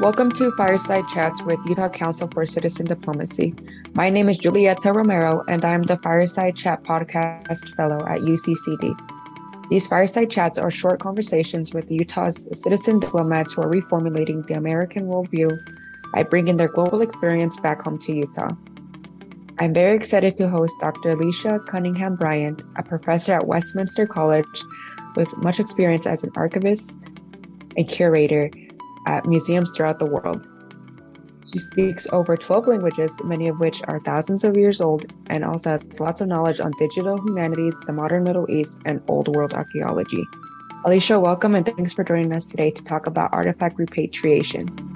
Welcome to Fireside Chats with Utah Council for Citizen Diplomacy. My name is Julieta Romero, and I am the Fireside Chat Podcast Fellow at UCCD. These Fireside Chats are short conversations with Utah's citizen diplomats who are reformulating the American worldview by bringing their global experience back home to Utah. I'm very excited to host Dr. Alicia Cunningham Bryant, a professor at Westminster College with much experience as an archivist and curator at museums throughout the world. She speaks over 12 languages, many of which are thousands of years old, and also has lots of knowledge on digital humanities, the modern Middle East, and Old World archaeology. Alicia, welcome and thanks for joining us today to talk about artifact repatriation.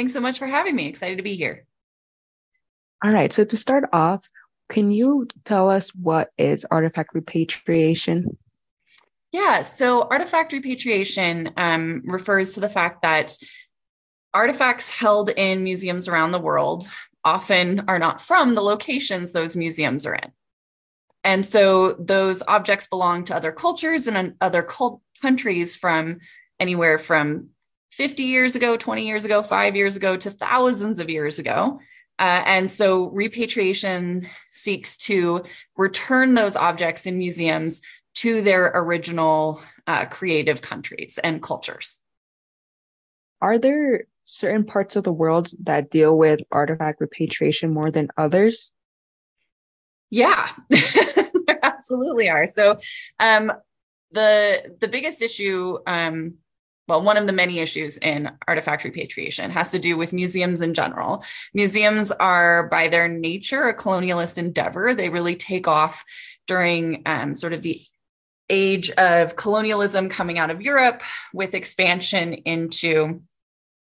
Thanks so much for having me. Excited to be here. All right. So to start off, can you tell us what is artifact repatriation? Yeah. So artifact repatriation um, refers to the fact that artifacts held in museums around the world often are not from the locations those museums are in. And so those objects belong to other cultures and other cult- countries from anywhere from 50 years ago, 20 years ago, five years ago to thousands of years ago. Uh, and so repatriation seeks to return those objects in museums to their original uh, creative countries and cultures. Are there certain parts of the world that deal with artifact repatriation more than others? Yeah, there absolutely are. So, um, the the biggest issue um, well, one of the many issues in artifact repatriation has to do with museums in general. Museums are, by their nature, a colonialist endeavor. They really take off during um, sort of the age of colonialism coming out of Europe with expansion into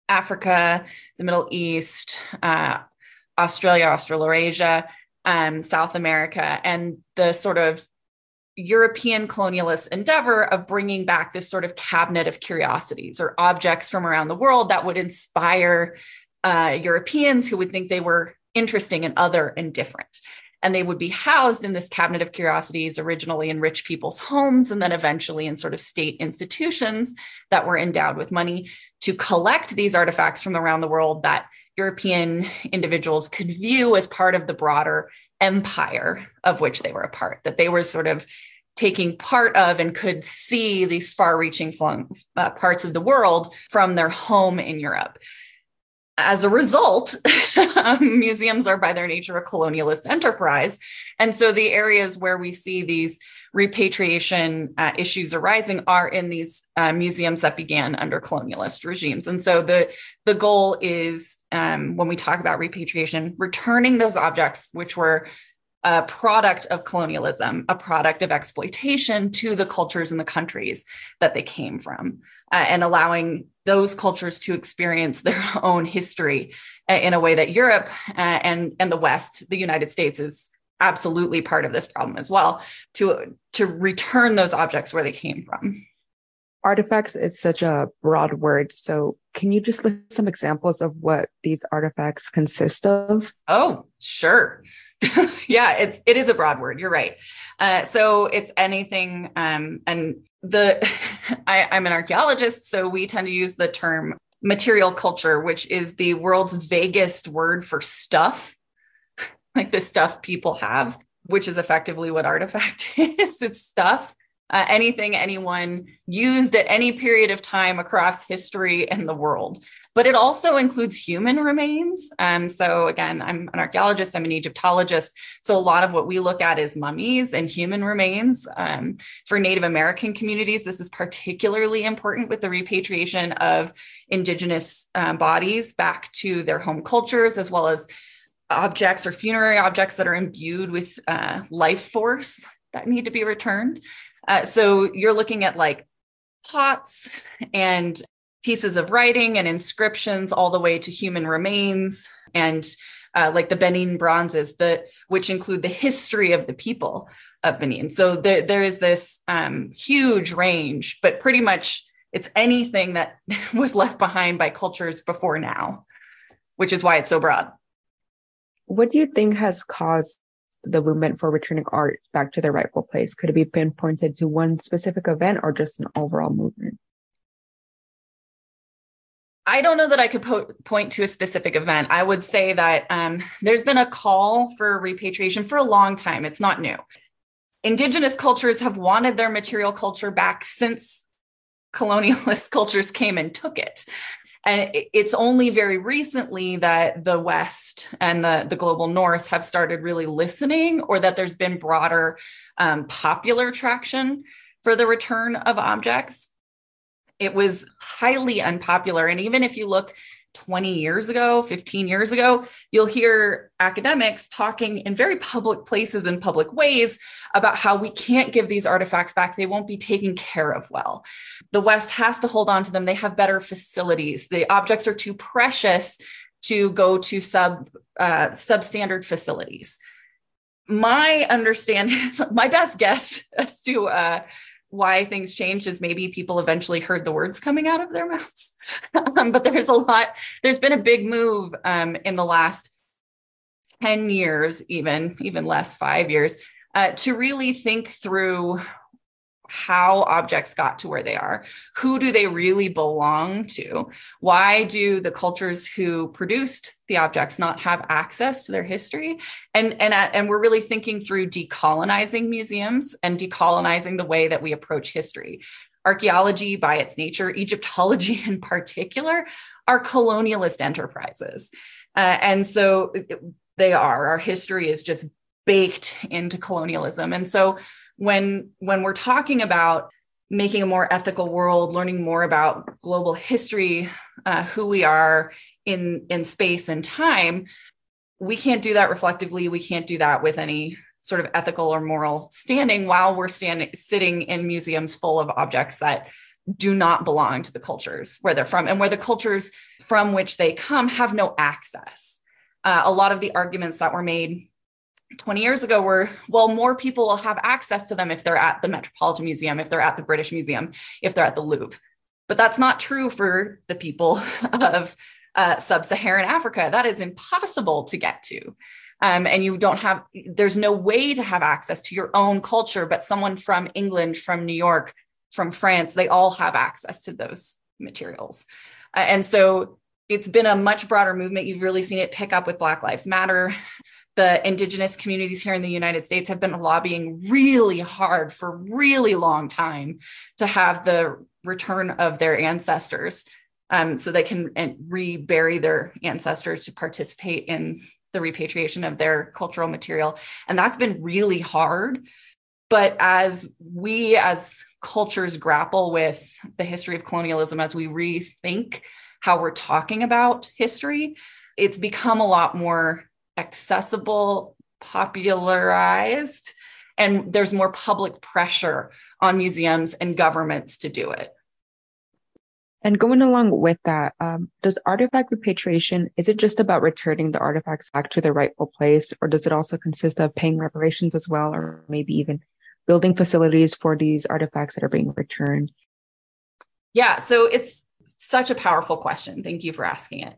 Africa, the Middle East, uh, Australia, Australasia, um, South America, and the sort of European colonialist endeavor of bringing back this sort of cabinet of curiosities or objects from around the world that would inspire uh, Europeans who would think they were interesting and other and different. And they would be housed in this cabinet of curiosities, originally in rich people's homes, and then eventually in sort of state institutions that were endowed with money to collect these artifacts from around the world that European individuals could view as part of the broader empire of which they were a part, that they were sort of taking part of and could see these far reaching uh, parts of the world from their home in Europe. As a result, museums are by their nature a colonialist enterprise. And so the areas where we see these repatriation uh, issues arising are in these uh, museums that began under colonialist regimes. And so the, the goal is um, when we talk about repatriation, returning those objects which were a product of colonialism, a product of exploitation to the cultures and the countries that they came from, uh, and allowing those cultures to experience their own history uh, in a way that Europe uh, and and the West, the United States, is absolutely part of this problem as well to to return those objects where they came from. Artifacts is such a broad word. So can you just list some examples of what these artifacts consist of? Oh sure. Yeah it's it is a broad word. You're right. Uh, so it's anything um, and the I, i'm an archaeologist so we tend to use the term material culture which is the world's vaguest word for stuff like the stuff people have, which is effectively what artifact is. It's stuff. Uh, anything anyone used at any period of time across history and the world. But it also includes human remains. Um, so, again, I'm an archaeologist, I'm an Egyptologist. So, a lot of what we look at is mummies and human remains. Um, for Native American communities, this is particularly important with the repatriation of Indigenous uh, bodies back to their home cultures, as well as objects or funerary objects that are imbued with uh, life force that need to be returned. Uh, so you're looking at like pots and pieces of writing and inscriptions all the way to human remains and uh, like the Benin bronzes, the, which include the history of the people of Benin. So there, there is this um, huge range, but pretty much it's anything that was left behind by cultures before now, which is why it's so broad. What do you think has caused the movement for returning art back to their rightful place? Could it be pinpointed to one specific event or just an overall movement? I don't know that I could po- point to a specific event. I would say that um, there's been a call for repatriation for a long time. It's not new. Indigenous cultures have wanted their material culture back since colonialist cultures came and took it. And it's only very recently that the West and the, the global North have started really listening, or that there's been broader um, popular traction for the return of objects. It was highly unpopular. And even if you look 20 years ago, 15 years ago, you'll hear academics talking in very public places and public ways about how we can't give these artifacts back. They won't be taken care of well. The West has to hold on to them. They have better facilities. The objects are too precious to go to sub uh, substandard facilities. My understanding, my best guess as to uh, why things changed is maybe people eventually heard the words coming out of their mouths. um, but there's a lot, there's been a big move um, in the last 10 years, even, even less, five years, uh, to really think through how objects got to where they are. Who do they really belong to? Why do the cultures who produced the objects not have access to their history? And and uh, and we're really thinking through decolonizing museums and decolonizing the way that we approach history. Archaeology, by its nature, Egyptology in particular, are colonialist enterprises. Uh, and so they are. Our history is just baked into colonialism. And so when when we're talking about making a more ethical world learning more about global history uh, who we are in in space and time we can't do that reflectively. We can't do that with any sort of ethical or moral standing while we're standing sitting in museums full of objects that do not belong to the cultures where they're from and where the cultures from which they come have no access. Uh, a lot of the arguments that were made 20 years ago were well more people will have access to them if they're at the metropolitan museum if they're at the british museum if they're at the louvre. But that's not true for the people of uh, sub-saharan africa. That is impossible to get to. Um, and you don't have there's no way to have access to your own culture but someone from england from new york from france they all have access to those materials. Uh, and so it's been a much broader movement. You've really seen it pick up with black lives matter the indigenous communities here in the United States have been lobbying really hard for really long time to have the return of their ancestors um, so they can rebury their ancestors to participate in the repatriation of their cultural material. And that's been really hard. But as we as cultures grapple with the history of colonialism, as we rethink how we're talking about history, it's become a lot more accessible, popularized, and there's more public pressure on museums and governments to do it. And going along with that, um, does artifact repatriation, is it just about returning the artifacts back to their rightful place, or does it also consist of paying reparations as well, or maybe even building facilities for these artifacts that are being returned? Yeah, so it's such a powerful question. Thank you for asking it.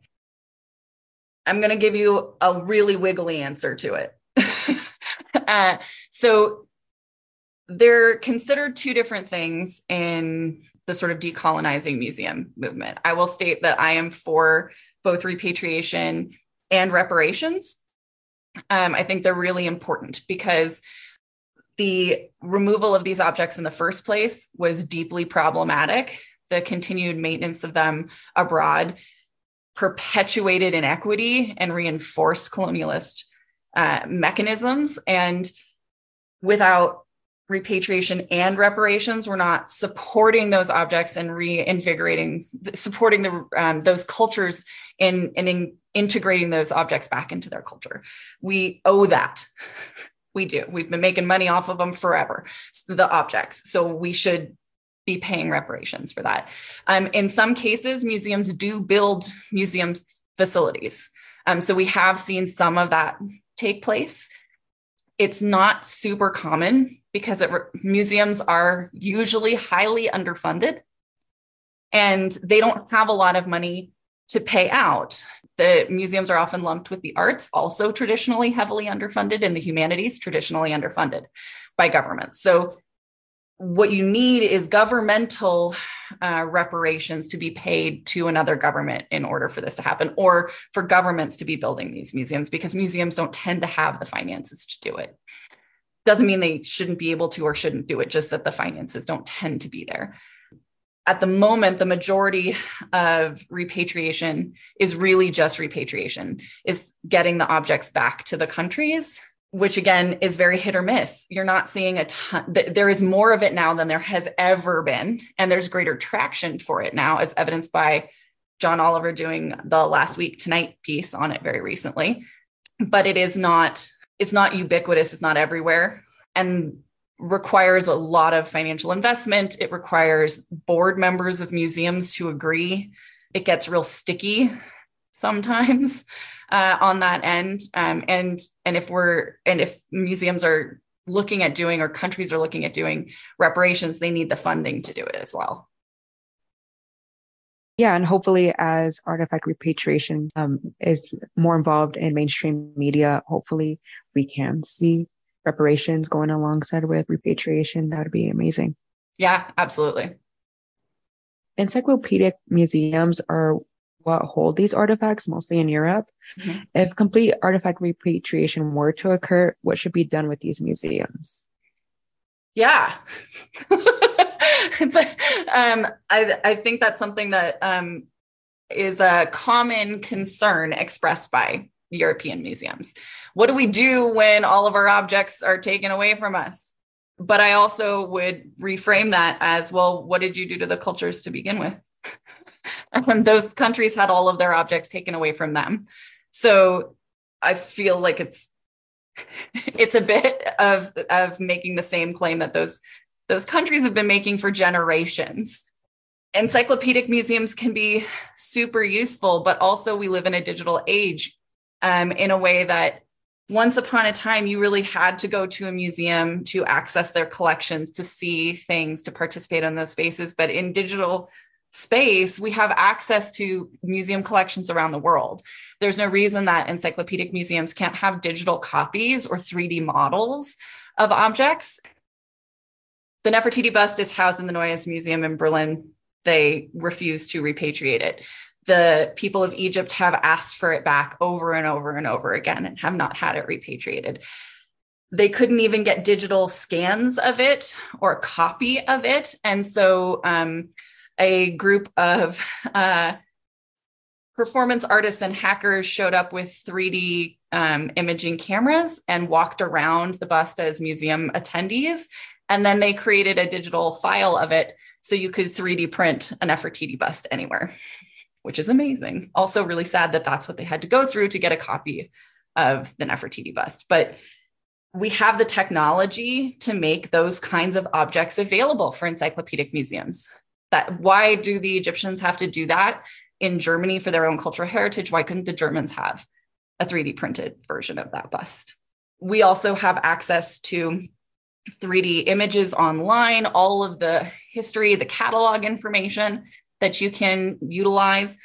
I'm going to give you a really wiggly answer to it. uh, so they're considered two different things in the sort of decolonizing museum movement. I will state that I am for both repatriation and reparations. Um, I think they're really important because the removal of these objects in the first place was deeply problematic. The continued maintenance of them abroad perpetuated inequity and reinforced colonialist uh, mechanisms. And without repatriation and reparations, we're not supporting those objects and reinvigorating, supporting the um, those cultures in, in, in integrating those objects back into their culture. We owe that. We do. We've been making money off of them forever. The objects. So we should be paying reparations for that. Um, in some cases, museums do build museum facilities. Um, so we have seen some of that take place. It's not super common because it, museums are usually highly underfunded and they don't have a lot of money to pay out. The museums are often lumped with the arts, also traditionally heavily underfunded, and the humanities, traditionally underfunded by governments. So, what you need is governmental uh, reparations to be paid to another government in order for this to happen, or for governments to be building these museums, because museums don't tend to have the finances to do it. Doesn't mean they shouldn't be able to or shouldn't do it, just that the finances don't tend to be there at the moment the majority of repatriation is really just repatriation is getting the objects back to the countries which again is very hit or miss you're not seeing a ton there is more of it now than there has ever been and there's greater traction for it now as evidenced by john oliver doing the last week tonight piece on it very recently but it is not it's not ubiquitous it's not everywhere and requires a lot of financial investment. It requires board members of museums to agree. It gets real sticky sometimes uh, on that end. Um, and and if we're and if museums are looking at doing or countries are looking at doing reparations, they need the funding to do it as well. Yeah, and hopefully, as artifact repatriation um, is more involved in mainstream media, hopefully we can see reparations going alongside with repatriation, that would be amazing. Yeah, absolutely. Encyclopedic museums are what hold these artifacts, mostly in Europe. Mm-hmm. If complete artifact repatriation were to occur, what should be done with these museums? Yeah. it's a, um, I, I think that's something that um, is a common concern expressed by European museums. What do we do when all of our objects are taken away from us? But I also would reframe that as well, what did you do to the cultures to begin with? and those countries had all of their objects taken away from them. So I feel like it's it's a bit of of making the same claim that those those countries have been making for generations encyclopedic museums can be super useful but also we live in a digital age um, in a way that once upon a time you really had to go to a museum to access their collections to see things to participate in those spaces but in digital space we have access to museum collections around the world there's no reason that encyclopedic museums can't have digital copies or 3d models of objects the nefertiti bust is housed in the neues museum in berlin they refuse to repatriate it the people of Egypt have asked for it back over and over and over again and have not had it repatriated. They couldn't even get digital scans of it or a copy of it. And so um, a group of uh, performance artists and hackers showed up with 3D um, imaging cameras and walked around the bust as museum attendees. And then they created a digital file of it so you could 3D print an Nefertiti bust anywhere which is amazing. Also, really sad that that's what they had to go through to get a copy of the Nefertiti bust. But we have the technology to make those kinds of objects available for encyclopedic museums. That why do the Egyptians have to do that in Germany for their own cultural heritage? Why couldn't the Germans have a 3D printed version of that bust? We also have access to 3D images online, all of the history, the catalog information that you can utilize.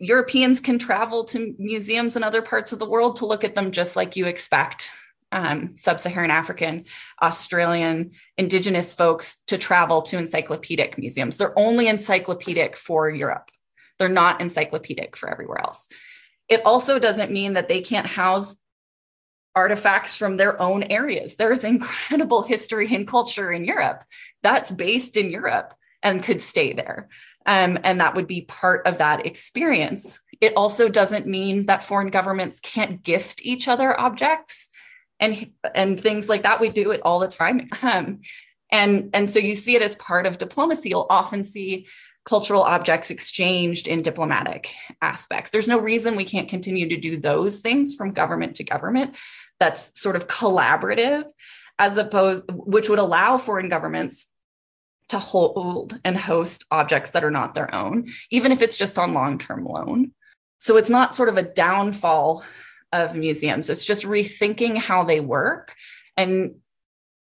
Europeans can travel to museums in other parts of the world to look at them just like you expect um, sub Saharan African, Australian, Indigenous folks to travel to encyclopedic museums. They're only encyclopedic for Europe, they're not encyclopedic for everywhere else. It also doesn't mean that they can't house artifacts from their own areas. There's incredible history and culture in Europe that's based in Europe and could stay there. Um, and that would be part of that experience. It also doesn't mean that foreign governments can't gift each other objects and, and things like that. We do it all the time. Um, and, and so you see it as part of diplomacy. You'll often see cultural objects exchanged in diplomatic aspects. There's no reason we can't continue to do those things from government to government. That's sort of collaborative, as opposed, which would allow foreign governments to hold and host objects that are not their own, even if it's just on long term loan. So it's not sort of a downfall of museums, it's just rethinking how they work and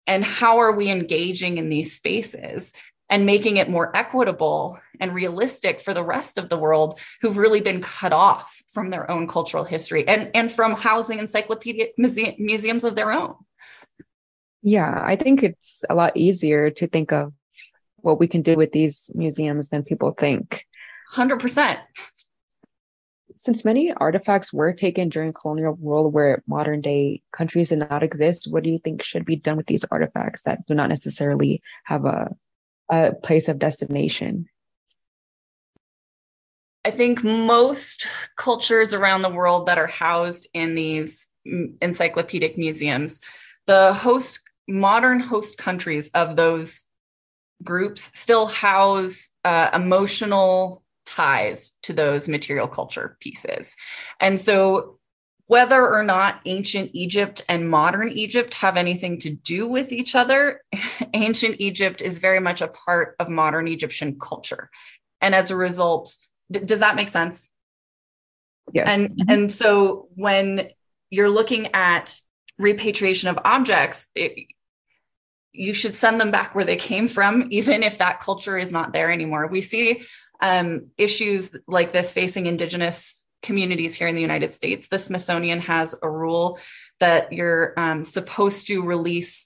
and how are we engaging in these spaces and making it more equitable and realistic for the rest of the world who've really been cut off from their own cultural history and, and from housing encyclopedic muse- museums of their own. Yeah, I think it's a lot easier to think of what we can do with these museums than people think. 100%. Since many artifacts were taken during colonial rule where modern day countries did not exist, what do you think should be done with these artifacts that do not necessarily have a, a place of destination? I think most cultures around the world that are housed in these encyclopedic museums, the host modern host countries of those groups still house uh, emotional ties to those material culture pieces. And so, whether or not ancient Egypt and modern Egypt have anything to do with each other, ancient Egypt is very much a part of modern Egyptian culture. And as a result, d- does that make sense? Yes. And mm-hmm. and so when you're looking at repatriation of objects, it, you should send them back where they came from, even if that culture is not there anymore. We see um, issues like this facing Indigenous communities here in the United States. The Smithsonian has a rule that you're um, supposed to release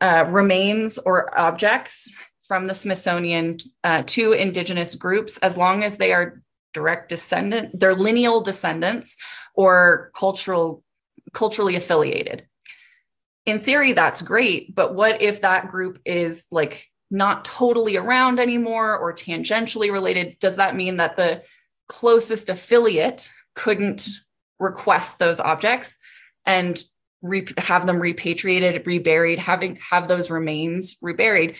uh, remains or objects from the Smithsonian uh, to Indigenous groups as long as they are direct descendant, they're lineal descendants or cultural culturally affiliated in theory, that's great. But what if that group is like not totally around anymore or tangentially related? Does that mean that the closest affiliate couldn't request those objects and re- have them repatriated, reburied, having have those remains reburied?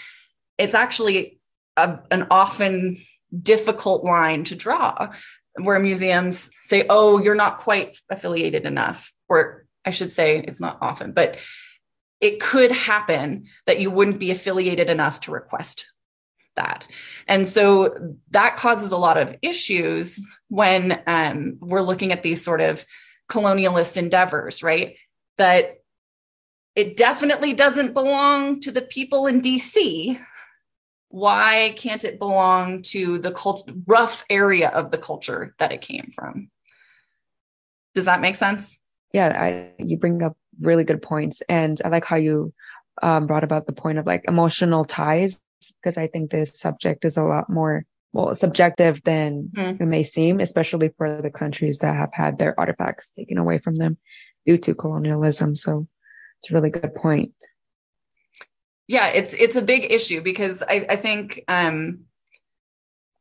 It's actually a, an often difficult line to draw where museums say, oh, you're not quite affiliated enough. Or I should say, it's not often, but it could happen that you wouldn't be affiliated enough to request that. And so that causes a lot of issues when um, we're looking at these sort of colonialist endeavors, right? That it definitely doesn't belong to the people in DC. Why can't it belong to the cult- rough area of the culture that it came from? Does that make sense? Yeah, I, you bring up really good points. And I like how you um, brought about the point of like emotional ties, because I think this subject is a lot more well subjective than mm. it may seem, especially for the countries that have had their artifacts taken away from them due to colonialism. So it's a really good point. Yeah, it's it's a big issue because I, I think um,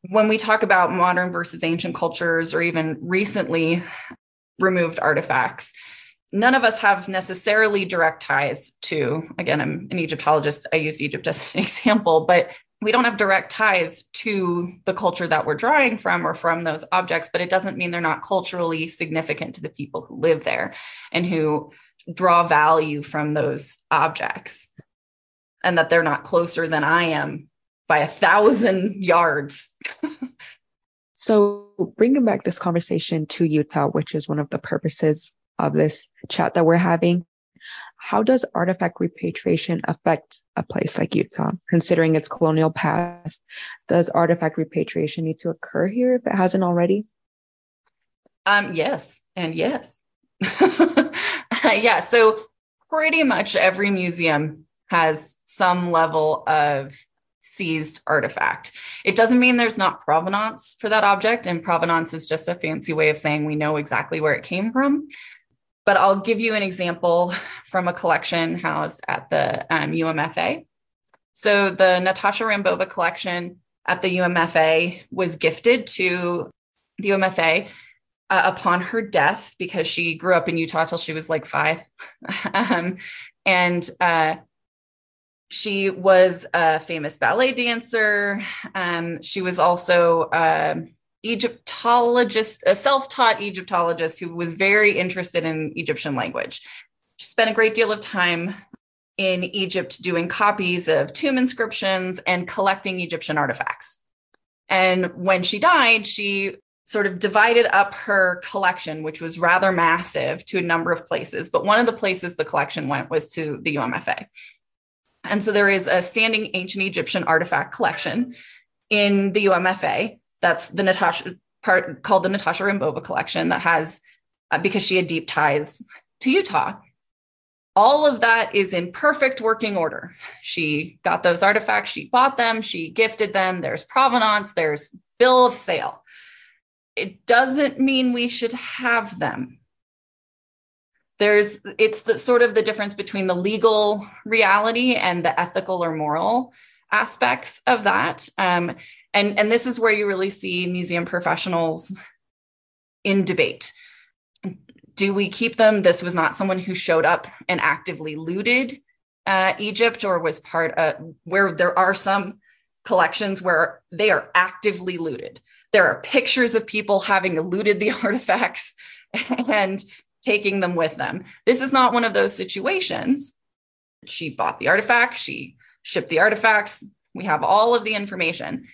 when we talk about modern versus ancient cultures or even recently removed artifacts, none of us have necessarily direct ties to, again, I'm an Egyptologist. I use Egypt as an example, but we don't have direct ties to the culture that we're drawing from or from those objects, but it doesn't mean they're not culturally significant to the people who live there and who draw value from those objects and that they're not closer than I am by a thousand yards. so, bringing back this conversation to Utah, which is one of the purposes of this chat that we're having. How does artifact repatriation affect a place like Utah, considering its colonial past? Does artifact repatriation need to occur here if it hasn't already? Um, yes, and yes. yeah, so pretty much every museum has some level of seized artifact. It doesn't mean there's not provenance for that object, and provenance is just a fancy way of saying we know exactly where it came from. But I'll give you an example from a collection housed at the um, UMFA. So the Natacha Rambova collection at the UMFA was gifted to the UMFA uh, upon her death because she grew up in Utah till she was like five. um, and uh, she was a famous ballet dancer. Um, she was also uh, Egyptologist, a self taught Egyptologist who was very interested in Egyptian language. She spent a great deal of time in Egypt doing copies of tomb inscriptions and collecting Egyptian artifacts. And when she died, she sort of divided up her collection, which was rather massive, to a number of places. But one of the places the collection went was to the UMFA. And so there is a standing ancient Egyptian artifact collection in the UMFA. That's the Natacha part called the Natacha Rambova collection that has, uh, because she had deep ties to Utah. All of that is in perfect working order. She got those artifacts, she bought them, she gifted them. There's provenance, there's bill of sale. It doesn't mean we should have them there's it's the sort of the difference between the legal reality and the ethical or moral aspects of that um, and and this is where you really see museum professionals in debate do we keep them this was not someone who showed up and actively looted uh, egypt or was part of where there are some collections where they are actively looted there are pictures of people having looted the artifacts and taking them with them. This is not one of those situations. She bought the artifact, she shipped the artifacts. We have all of the information.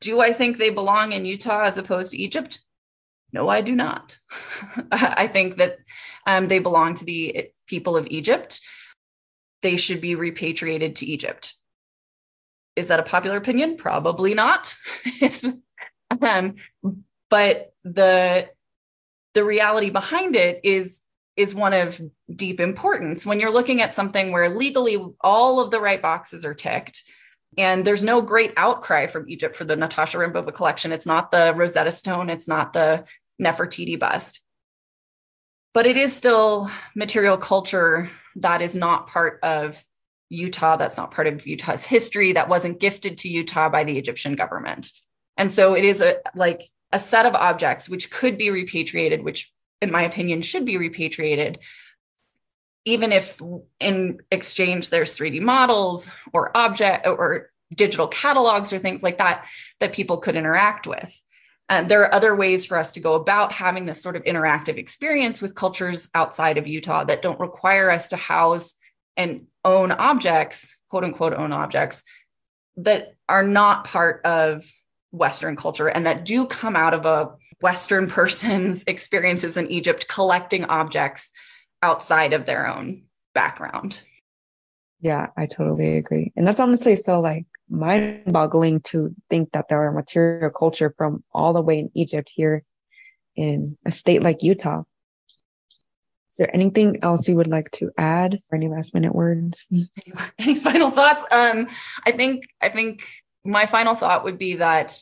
Do I think they belong in Utah as opposed to Egypt? No, I do not. I think that um, they belong to the people of Egypt. They should be repatriated to Egypt. Is that a popular opinion? Probably not. it's, um, but the the reality behind it is is one of deep importance when you're looking at something where legally all of the right boxes are ticked and there's no great outcry from Egypt for the Natacha Rambova collection. It's not the Rosetta Stone, it's not the Nefertiti bust. But it is still material culture that is not part of Utah, that's not part of Utah's history, that wasn't gifted to Utah by the Egyptian government. And so it is a like a set of objects which could be repatriated, which in my opinion should be repatriated, even if in exchange there's 3D models or object or digital catalogs or things like that that people could interact with. And there are other ways for us to go about having this sort of interactive experience with cultures outside of Utah that don't require us to house and own objects, quote unquote, own objects that are not part of Western culture and that do come out of a Western person's experiences in Egypt collecting objects outside of their own background. Yeah, I totally agree. And that's honestly so like mind boggling to think that there are material culture from all the way in Egypt here in a state like Utah. Is there anything else you would like to add or any last minute words? Any final thoughts? Um, I think I think my final thought would be that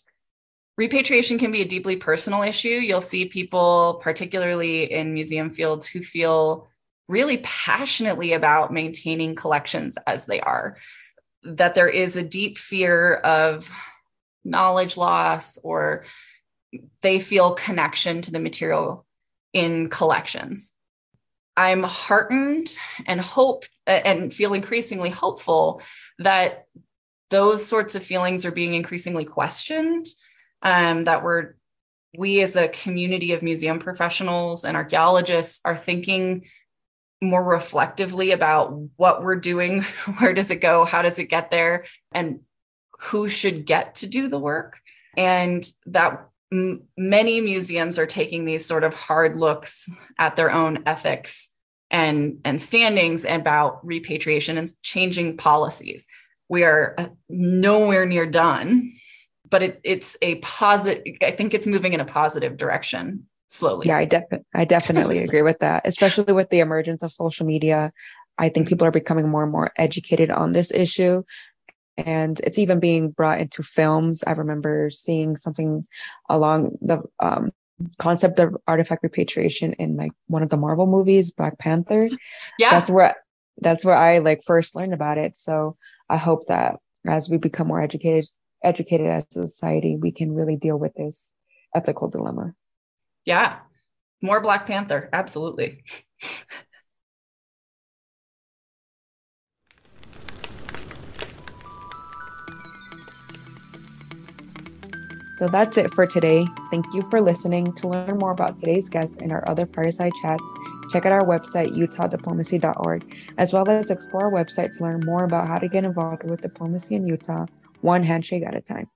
repatriation can be a deeply personal issue. You'll see people, particularly in museum fields, who feel really passionately about maintaining collections as they are, that there is a deep fear of knowledge loss or they feel connection to the material in collections. I'm heartened and hope and feel increasingly hopeful that those sorts of feelings are being increasingly questioned um, that we're we as a community of museum professionals and archaeologists are thinking more reflectively about what we're doing where does it go how does it get there and who should get to do the work. And that m- many museums are taking these sort of hard looks at their own ethics and and standings about repatriation and changing policies. We are uh, nowhere near done but it, it's a positive i think it's moving in a positive direction slowly. Yeah i, def- I definitely agree with that especially with the emergence of social media. I think people are becoming more and more educated on this issue and it's even being brought into films. I remember seeing something along the um, concept of artifact repatriation in like one of the marvel movies black panther. Yeah. That's where that's where i like first learned about it. So i hope that as we become more educated educated as a society, we can really deal with this ethical dilemma. Yeah. More Black Panther. Absolutely. So that's it for today. Thank you for listening. To learn more about today's guest and our other fireside chats, check out our website, utah.diplomacy.org, as well as explore our website to learn more about how to get involved with diplomacy in Utah one handshake at a time.